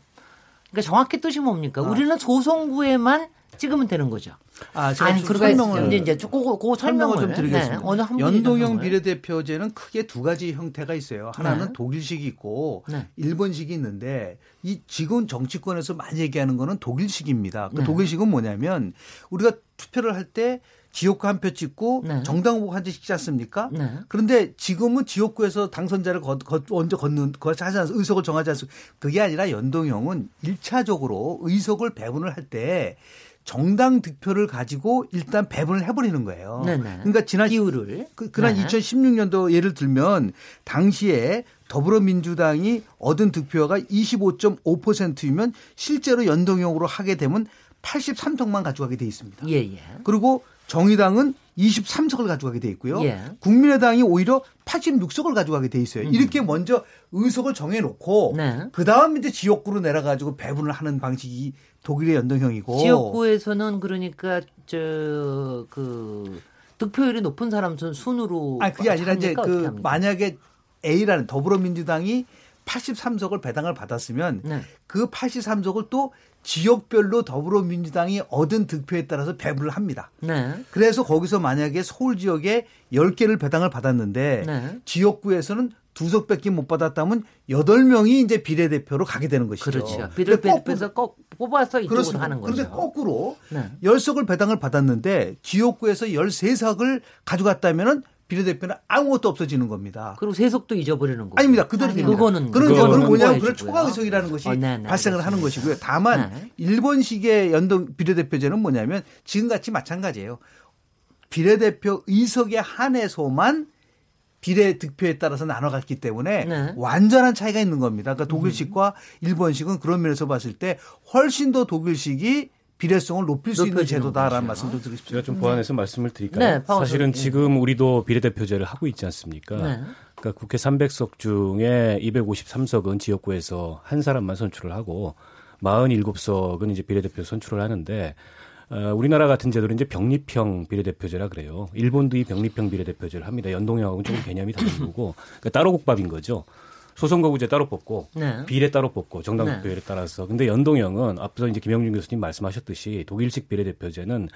그러니까 정확히 뜻이 뭡니까? 아. 우리는 소송구에만 찍으면 되는 거죠. 아, 제가 아니, 설명을 이제 이제 그거, 그거 설명을 좀 드리겠습니다. 네, 어느 한 연동형 비례대표제는 크게 두 가지 형태가 있어요. 하나는 네. 독일식이 있고 네. 일본식이 있는데 이 지금 정치권에서 많이 얘기하는 거는 독일식입니다. 그 네. 독일식은 뭐냐면 우리가 투표를 할 때 지역구 한 표 찍고 네. 정당 후보 한 표 찍지 않습니까? 네. 그런데 지금은 지역구에서 당선자를 거, 거, 먼저 걷는 거하지 않습 의석을 정하지 않습니까? 그게 아니라 연동형은 1차적으로 의석을 배분을 할 때 정당 득표를 가지고 일단 배분을 해버리는 거예요. 네네. 그러니까 지난 기후를 그, 그난 네. 2016년도 예를 들면 당시에 더불어민주당이 얻은 득표가 25.5%이면 실제로 연동형으로 하게 되면 83석만 가져가게 돼 있습니다. 예, 예. 그리고 정의당은 23석을 가져가게 돼 있고요. 예. 국민의당이 오히려 86석을 가져가게 돼 있어요. 음. 이렇게 먼저 의석을 정해놓고 네. 그 다음 이제 지역구로 내려가지고 배분을 하는 방식이 독일의 연동형이고 지역구에서는 그러니까 저그 득표율이 높은 사람 순으로 아니 그게 아니라 이제 그 만약에 A라는 더불어민주당이 83석을 배당을 받았으면 네. 그 83석을 또 지역별로 더불어민주당이 얻은 득표에 따라서 배분을 합니다. 네. 그래서 거기서 만약에 서울 지역에 10개를 배당을 받았는데 네. 지역구에서는 두 석 밖에 못 받았다면 8명이 이제 비례대표로 가게 되는 것이죠. 그렇죠. 비례대표에서 꼭 뽑아서 이쪽으로 그렇습니다. 하는 거죠. 그런데 거꾸로 네. 10석을 배당을 받았는데 지역구에서 13석을 가져갔다면은 비례대표는 아무것도 없어지는 겁니다. 그리고 세석도 잊어버리는 거고. 아닙니다. 그대로 됩니다. 그거는 그런 경우는 뭐냐면 그런 초과 의석이라는 것이 어, 네, 네, 발생을 하는 것이고요. 다만 네. 일본식의 연동 비례대표제는 뭐냐면 지금같이 마찬가지예요. 비례대표 의석에 한해서만 비례 득표에 따라서 나눠갔기 때문에 네. 완전한 차이가 있는 겁니다. 그러니까 독일식과 음. 일본식은 그런 면에서 봤을 때 훨씬 더 독일식이 비례성을 높일 수 있는 제도다라는 말씀도 드리고 싶습니다. 제가 좀 보완해서 음. 말씀을 드릴까요? 네, 사실은 네. 지금 우리도 비례대표제를 하고 있지 않습니까? 네. 그러니까 국회 300석 중에 253석은 지역구에서 한 사람만 선출을 하고 47석은 이제 비례대표 선출을 하는데 어, 우리나라 같은 제도는 이제 병립형 비례대표제라 그래요. 일본도 이 병립형 비례대표제를 합니다. 연동형하고는 조금 개념이 다른 거고 그러니까 따로 국밥인 거죠. 소선거구제 따로 뽑고 네. 비례 따로 뽑고 정당 네. 득표율에 따라서 근데 연동형은 앞서 이제 김영준 교수님 말씀하셨듯이 독일식 비례대표제는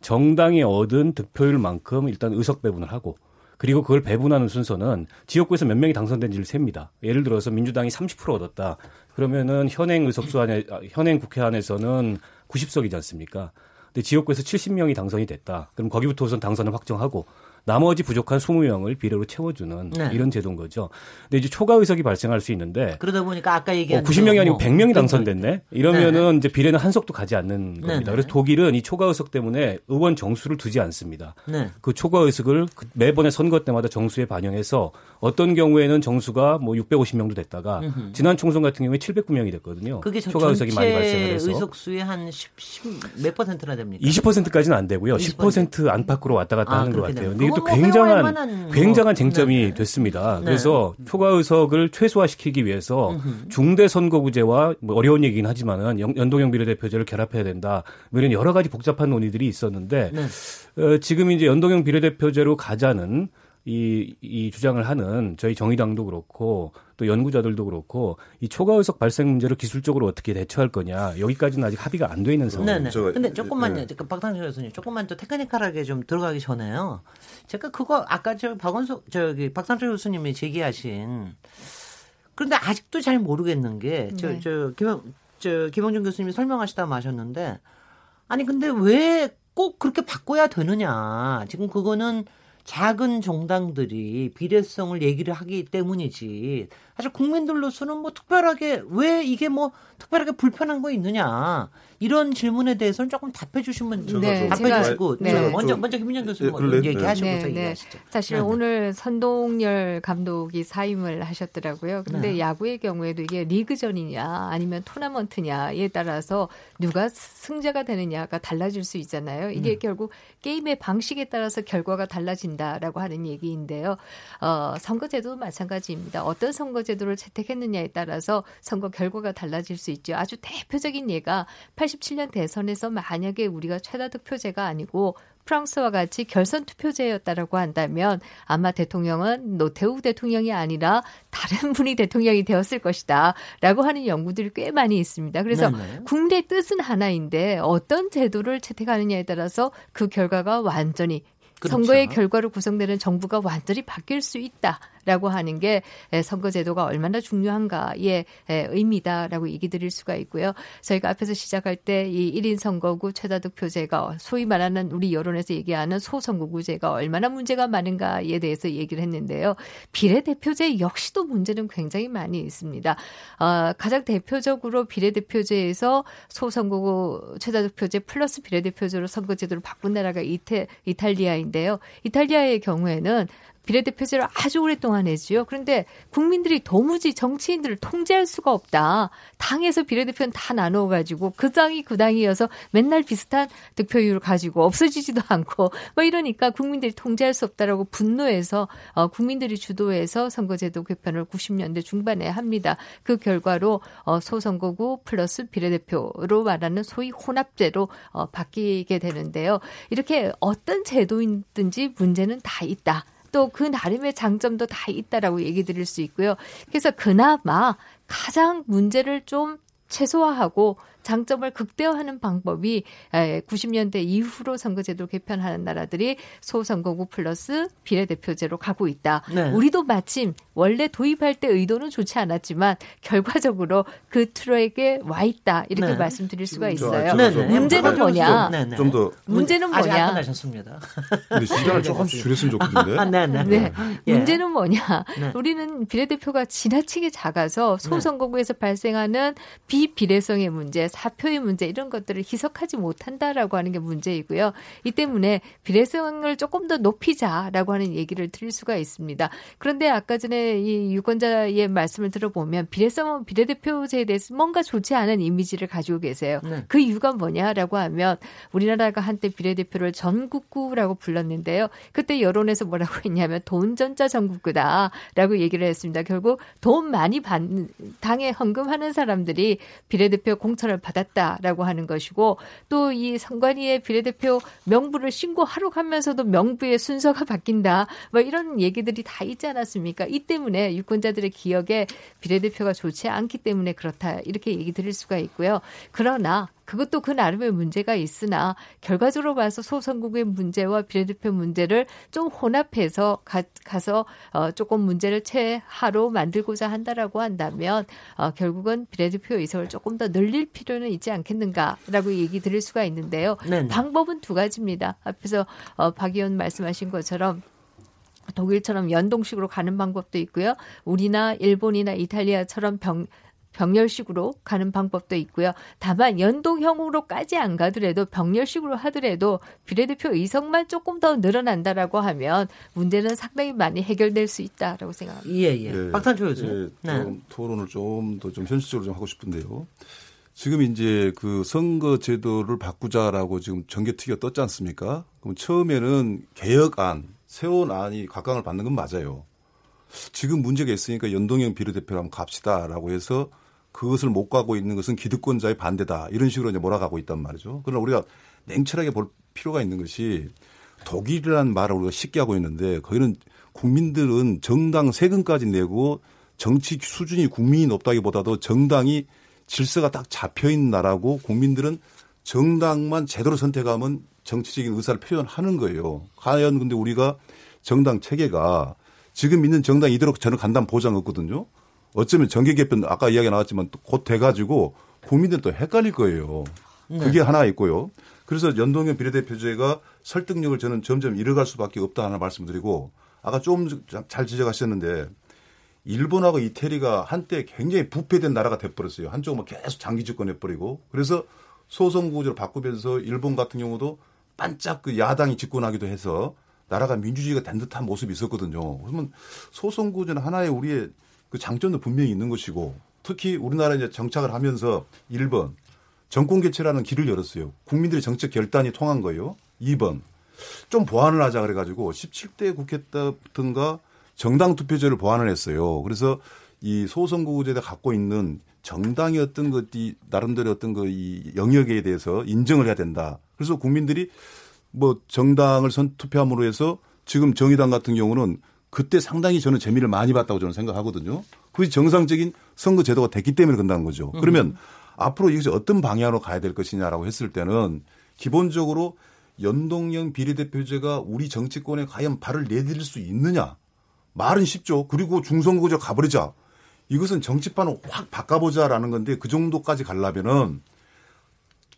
정당이 얻은 득표율만큼 일단 의석 배분을 하고 그리고 그걸 배분하는 순서는 지역구에서 몇 명이 당선된지를 셉니다. 예를 들어서 민주당이 30% 얻었다. 그러면은 현행 의석수 안에 아, 현행 국회 안에서는 90석이지 않습니까? 근데 지역구에서 70명이 당선이 됐다. 그럼 거기부터 우선 당선을 확정하고 나머지 부족한 20명을 비례로 채워주는 네. 이런 제도인 거죠. 근데 이제 초과 의석이 발생할 수 있는데 그러다 보니까 아까 얘기한 어, 90명이 아니고 100명이 뭐 당선됐네. 이러면은 네. 이제 비례는 한 석도 가지 않는 네, 겁니다. 네. 그래서 독일은 이 초과 의석 때문에 의원 정수를 두지 않습니다. 네. 그 초과 의석을 그 매번의 선거 때마다 정수에 반영해서 어떤 경우에는 정수가 뭐 650명도 됐다가 음흠. 지난 총선 같은 경우에 709명이 됐거든요. 그게 초과 의석이 많이 발생을 해서 의석 수의 한 10, 10, 몇 퍼센트나 됩니까? 20%까지는 안 되고요. 20%, 10% 안팎으로 왔다 갔다 아, 하는 것 같아요. 근데 이뭐 굉장한 굉장한 쟁점이 네. 됐습니다. 네. 그래서 초과 의석을 최소화시키기 위해서 중대 선거구제와 뭐 어려운 얘기긴 하지만은 연동형 비례대표제를 결합해야 된다. 뭐 이런 여러 가지 복잡한 논의들이 있었는데 네. 어, 지금 이제 연동형 비례대표제로 가자는 이, 이 주장을 하는 저희 정의당도 그렇고 또 연구자들도 그렇고 이 초과 의석 발생 문제를 기술적으로 어떻게 대처할 거냐 여기까지는 아직 합의가 안 돼 있는 상황입니다. 네네. 근데 조금만요. 네. 박상철 교수님 조금만 더 테크니컬하게 좀 들어가기 전에요. 제가 그거 아까 저 박원석 저기 박상철 교수님이 제기하신 그런데 아직도 잘 모르겠는 게 저 저김저 김원준 교수님이 설명하시다 마셨는데 아니 근데 왜 꼭 그렇게 바꿔야 되느냐. 지금 그거는 작은 정당들이 비례성을 얘기를 하기 때문이지. 사실 국민들로서는 뭐 특별하게 왜 이게 뭐 특별하게 불편한 거 있느냐 이런 질문에 대해서는 조금 답해 주시면 네, 답해 주시고 네. 먼저 먼저 김민정 교수님 네. 얘기하시고서 네, 얘기하시죠. 사실 네, 네. 오늘 선동열 감독이 사임을 하셨더라고요. 그런데 네. 야구의 경우에도 이게 리그전이냐 아니면 토너먼트냐에 따라서 누가 승자가 되느냐가 달라질 수 있잖아요. 이게 음. 결국 게임의 방식에 따라서 결과가 달라진다라고 하는 얘기인데요. 어, 선거제도 마찬가지입니다. 어떤 선거 제도를 채택했느냐에 따라서 선거 결과가 달라질 수 있죠. 아주 대표적인 예가 87년 대선에서 만약에 우리가 최다 득표제가 아니고 프랑스와 같이 결선 투표제였다라고 한다면 아마 대통령은 노태우 대통령이 아니라 다른 분이 대통령이 되었을 것이다라고 하는 연구들이 꽤 많이 있습니다. 그래서 네네. 국내 뜻은 하나인데 어떤 제도를 채택하느냐에 따라서 그 결과가 완전히 그렇죠. 선거의 결과로 구성되는 정부가 완전히 바뀔 수 있다라고 하는 게 선거제도가 얼마나 중요한가의 의미다라고 얘기 드릴 수가 있고요. 저희가 앞에서 시작할 때 이 1인 선거구 최다 득표제가 소위 말하는 우리 여론에서 얘기하는 소선거구제가 얼마나 문제가 많은가에 대해서 얘기를 했는데요. 비례대표제 역시도 문제는 굉장히 많이 있습니다. 어, 가장 대표적으로 비례대표제에서 소선거구 최다 득표제 플러스 비례대표제로 선거제도를 바꾼 나라가 이태, 이탈리아인 인데요. 이탈리아의 경우에는 비례대표제를 아주 오랫동안 했지요. 그런데 국민들이 도무지 정치인들을 통제할 수가 없다. 당에서 비례대표는 다 나누어가지고 그 당이 그 당이어서 맨날 비슷한 득표율을 가지고 없어지지도 않고 뭐 이러니까 국민들이 통제할 수 없다라고 분노해서 어, 국민들이 주도해서 선거제도 개편을 90년대 중반에 합니다. 그 결과로 어, 소선거구 플러스 비례대표로 말하는 소위 혼합제로 어, 바뀌게 되는데요. 이렇게 어떤 제도이든지 문제는 다 있다. 또 그 나름의 장점도 다 있다라고 얘기 드릴 수 있고요. 그래서 그나마 가장 문제를 좀 최소화하고 장점을 극대화하는 방법이 90년대 이후로 선거제도를 개편하는 나라들이 소선거구 플러스 비례대표제로 가고 있다. 네. 우리도 마침 원래 도입할 때 의도는 좋지 않았지만 결과적으로 그 트랙에 와 있다 이렇게 네. 말씀드릴 수가 있어요. 네, 네. 문제는 뭐냐? 좀 더 문제는 뭐냐? 아직. 근데 시간을 조금씩 줄였으면 좋겠는데. 아, 네, 네. 네. 예. 문제는 뭐냐? 우리는 비례대표가 지나치게 작아서 소선거구에서 발생하는 비 비례성의 문제, 사표의 문제 이런 것들을 희석하지 못한다라고 하는 게 문제이고요. 이 때문에 비례성을 조금 더 높이자라고 하는 얘기를 드릴 수가 있습니다. 그런데 아까 전에 이 유권자의 말씀을 들어보면 비례성은 비례대표제에 대해서 뭔가 좋지 않은 이미지를 가지고 계세요. 네. 그 이유가 뭐냐라고 하면 우리나라가 한때 비례대표를 전국구라고 불렀는데요. 그때 여론에서 뭐라고 했냐면 돈전자 전국구다라고 얘기를 했습니다. 결국 돈 많이 받 당에 헌금하는 사람들이 비례대표 공천을 받았다라고 하는 것이고 또 이 선관위의 비례대표 명부를 신고하러 가면서도 명부의 순서가 바뀐다. 뭐 이런 얘기들이 다 있지 않았습니까? 이 때문에 유권자들의 기억에 비례대표가 좋지 않기 때문에 그렇다. 이렇게 얘기 드릴 수가 있고요. 그러나 그것도 그 나름의 문제가 있으나 결과적으로 봐서 소선국의 문제와 비례대표 문제를 좀 혼합해서 가, 서 어, 조금 문제를 최하로 만들고자 한다라고 한다면 어, 결국은 비례대표 의석을 조금 더 늘릴 필요는 있지 않겠는가라고 얘기 드릴 수가 있는데요. 네네. 방법은 두 가지입니다. 앞에서 어, 박 의원 말씀하신 것처럼 독일처럼 연동식으로 가는 방법도 있고요. 우리나 일본이나 이탈리아처럼 병 병렬식으로 가는 방법도 있고요. 다만 연동형으로까지 안 가더라도 병렬식으로 하더라도 비례대표 의석만 조금 더 늘어난다라고 하면 문제는 상당히 많이 해결될 수 있다라고 생각합니다. 예, 예. 예 박탄초 교수. 예, 네. 토론을 좀 더좀 좀 현실적으로 좀 하고 싶은데요. 지금 이제 그 선거 제도를 바꾸자라고 지금 정개특위가 떴지 않습니까? 그럼 처음에는 개혁안, 세원안이 각광을 받는 건 맞아요. 지금 문제가 있으니까 연동형 비례대표로 한번 갑시다라고 해서 그것을 못 가고 있는 것은 기득권자의 반대다. 이런 식으로 이제 몰아가고 있단 말이죠. 그러나 우리가 냉철하게 볼 필요가 있는 것이 독일이라는 말을 우리가 쉽게 하고 있는데 거기는 국민들은 정당 세금까지 내고 정치 수준이 국민이 높다기보다도 정당이 질서가 딱 잡혀 있는 나라고 국민들은 정당만 제대로 선택하면 정치적인 의사를 표현하는 거예요. 과연 근데 우리가 정당 체계가 지금 있는 정당 이대로 저는 간다는 보장 없거든요. 어쩌면 정계 개편 아까 이야기 나왔지만 곧 돼가지고 국민들 또 헷갈릴 거예요. 네. 그게 하나 있고요. 그래서 연동형 비례대표제가 설득력을 저는 점점 잃어갈 수밖에 없다 하나 말씀드리고 아까 좀 잘 지적하셨는데 일본하고 이태리가 한때 굉장히 부패된 나라가 돼버렸어요. 한쪽은 계속 장기 집권해버리고 그래서 소선구조를 바꾸면서 일본 같은 경우도 반짝 그 야당이 집권하기도 해서 나라가 민주주의가 된 듯한 모습이 있었거든요. 그러면 소선구조는 하나의 우리의 그 장점도 분명히 있는 것이고 특히 우리나라 이제 정착을 하면서 1번 정권 개최라는 길을 열었어요. 국민들의 정책 결단이 통한 거예요. 2번 좀 보완을 하자 그래가지고 17대 국회 때부터인가 정당 투표제를 보완을 했어요. 그래서 이 소선거구제가 갖고 있는 정당의 어떤 것이 나름대로 어떤 그 이 영역에 대해서 인정을 해야 된다. 그래서 국민들이 뭐 정당을 선 투표함으로 해서 지금 정의당 같은 경우는 그때 상당히 저는 재미를 많이 봤다고 저는 생각하거든요. 그것이 정상적인 선거 제도가 됐기 때문에 그런다는 거죠. 음. 그러면 음. 앞으로 이것이 어떤 방향으로 가야 될 것이냐라고 했을 때는 기본적으로 연동형 비례대표제가 우리 정치권에 과연 발을 내디딜 수 있느냐. 말은 쉽죠. 그리고 중선거제 가버리자. 이것은 정치판을 확 바꿔보자라는 건데 그 정도까지 가려면은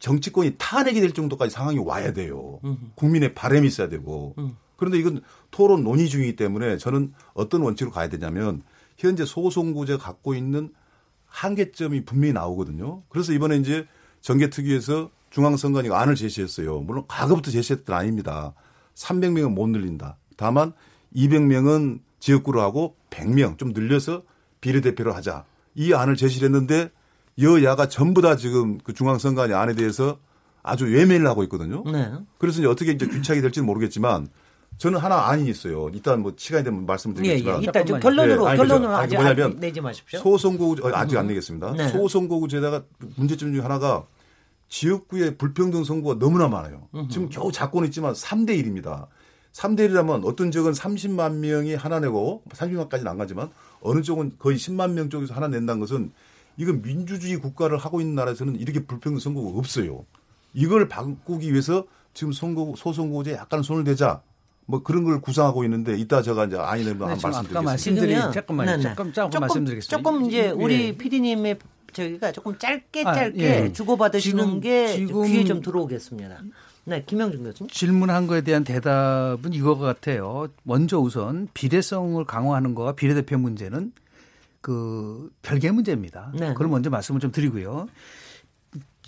정치권이 탄핵이 될 정도까지 상황이 와야 돼요. 국민의 바람이 있어야 되고. 음. 그런데 이건 토론 논의 중이기 때문에 저는 어떤 원칙으로 가야 되냐면 현재 소송구제가 갖고 있는 한계점이 분명히 나오거든요. 그래서 이번에 이제 정계특위에서 중앙선관위가 안을 제시했어요. 물론 과거부터 제시했던 아닙니다. 300명은 못 늘린다. 다만 200명은 지역구로 하고 100명 좀 늘려서 비례대표로 하자. 이 안을 제시를 했는데 여야가 전부 다 지금 그 중앙선관위 안에 대해서 아주 외면을 하고 있거든요. 네. 그래서 이제 어떻게 이제 귀착이 될지는 모르겠지만 저는 하나 안이 있어요. 일단 뭐 시간이 되면 말씀드리겠지만. 을 예, 예. 일단 좀 결론으로 네, 결론으로 아직 뭐냐면 내지 마십시오. 소선거구 어, 아직 안 내겠습니다. 네. 소선거구제다가 문제점 중에 하나가 지역구의 불평등 선거가 너무나 많아요. 음흠. 지금 겨우 잡고는 있지만 3대 1입니다. 3대 1이라면 어떤 지역은 30만 명이 하나 내고 30만까지는 안 가지만 어느 쪽은 거의 10만 명 쪽에서 하나 낸다는 것은 이건 민주주의 국가를 하고 있는 나라에서는 이렇게 불평등 선거가 없어요. 이걸 바꾸기 위해서 지금 선거 소선거제 약간 손을 대자 뭐 그런 걸 구상하고 있는데 이따 제가 이제 아이네로 네, 한번 말씀드리겠습니다. 말씀드린 잠깐만 네, 네. 조금 조금 말씀드리겠습니다. 조금 이제 우리 예. PD님의 저기가 조금 짧게 아, 짧게 예. 주고받으시는 지금, 게 지금 귀에 좀 들어오겠습니다. 네, 김영준 교수님. 질문한 거에 대한 대답은 이거 같아요. 먼저 우선 비례성을 강화하는 거와 비례대표 문제는 그 별개 문제입니다. 네. 그걸 먼저 말씀을 좀 드리고요.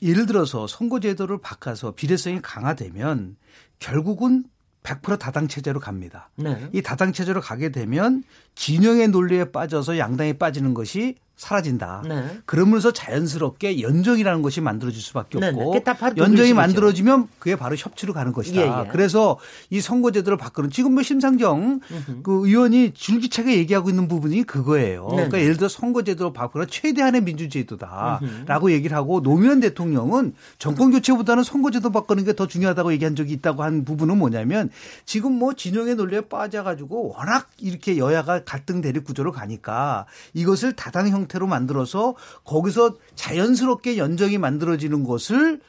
예를 들어서 선거제도를 바꿔서 비례성이 강화되면 결국은 100% 다당 체제로 갑니다. 네. 이 다당 체제로 가게 되면 진영의 논리에 빠져서 양당에 빠지는 것이 사라진다. 네. 그러면서 자연스럽게 연정이라는 것이 만들어질 수밖에 네, 네. 없고 네. 연정이 만들어지면 그게 바로 협치로 가는 것이다. 예, 예. 그래서 이 선거제도를 바꾸는 지금 뭐 심상정 으흠. 그 의원이 줄기차게 얘기하고 있는 부분이 그거예요. 네. 그러니까 예를 들어 선거제도를 바꾸는 최대한의 민주제도다라고 얘기를 하고 노무현 대통령은 정권 교체보다는 선거제도 바꾸는 게 더 중요하다고 얘기한 적이 있다고 한 부분은 뭐냐면 지금 뭐 진영의 논리에 빠져가지고 워낙 이렇게 여야가 갈등 대립 구조로 가니까 이것을 다당 형 형태로 만들어서 거기서 자연스럽게 연정이 만들어지는 것을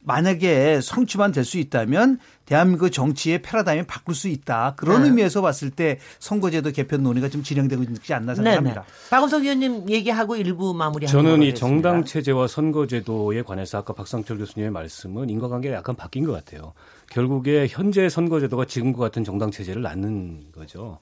만약에 성취만 될 수 있다면 대한민국 정치의 패러다임을 바꿀 수 있다. 그런 네. 의미에서 봤을 때 선거제도 개편 논의가 좀 진행되고 있지 않나 생각합니다. 박원석 의원님 얘기하고 일부 마무리하는 저는 이 정당 체제와 선거제도에 관해서 아까 박상철 교수님의 말씀은 인과관계가 약간 바뀐 것 같아요. 결국에 현재 선거제도가 지금과 같은 정당 체제를 낳는 거죠.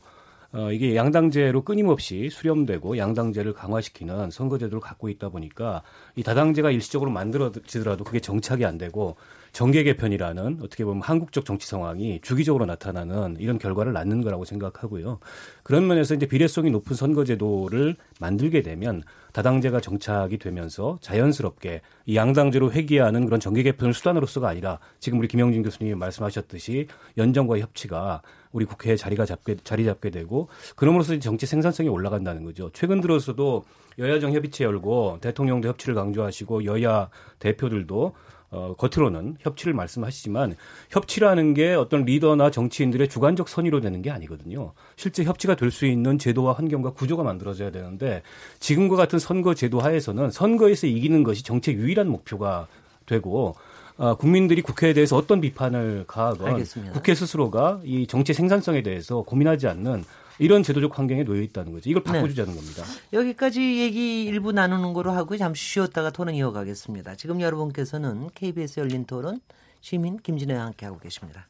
어, 이게 양당제로 끊임없이 수렴되고 양당제를 강화시키는 선거제도를 갖고 있다 보니까 이 다당제가 일시적으로 만들어지더라도 그게 정착이 안 되고 정계 개편이라는 어떻게 보면 한국적 정치 상황이 주기적으로 나타나는 이런 결과를 낳는 거라고 생각하고요. 그런 면에서 이제 비례성이 높은 선거제도를 만들게 되면 다당제가 정착이 되면서 자연스럽게 이 양당제로 회귀하는 그런 정계 개편을 수단으로서가 아니라 지금 우리 김영진 교수님이 말씀하셨듯이 연정과 협치가 우리 국회에 자리가 잡게 자리 잡게 되고 그럼으로써 정치 생산성이 올라간다는 거죠. 최근 들어서도 여야정 협의체 열고 대통령도 협치를 강조하시고 여야 대표들도 어, 겉으로는 협치를 말씀하시지만 협치라는 게 어떤 리더나 정치인들의 주관적 선의로 되는 게 아니거든요. 실제 협치가 될 수 있는 제도와 환경과 구조가 만들어져야 되는데 지금과 같은 선거 제도 하에서는 선거에서 이기는 것이 정치의 유일한 목표가 되고 어, 국민들이 국회에 대해서 어떤 비판을 가하건 알겠습니다. 국회 스스로가 이 정치 생산성에 대해서 고민하지 않는 이런 제도적 환경에 놓여 있다는 거죠. 이걸 바꿔주자는 네. 겁니다. 여기까지 얘기 일부 나누는 거로 하고 잠시 쉬었다가 토론 이어가겠습니다. 지금 여러분께서는 KBS 열린 토론 시민 김진애와 함께하고 계십니다.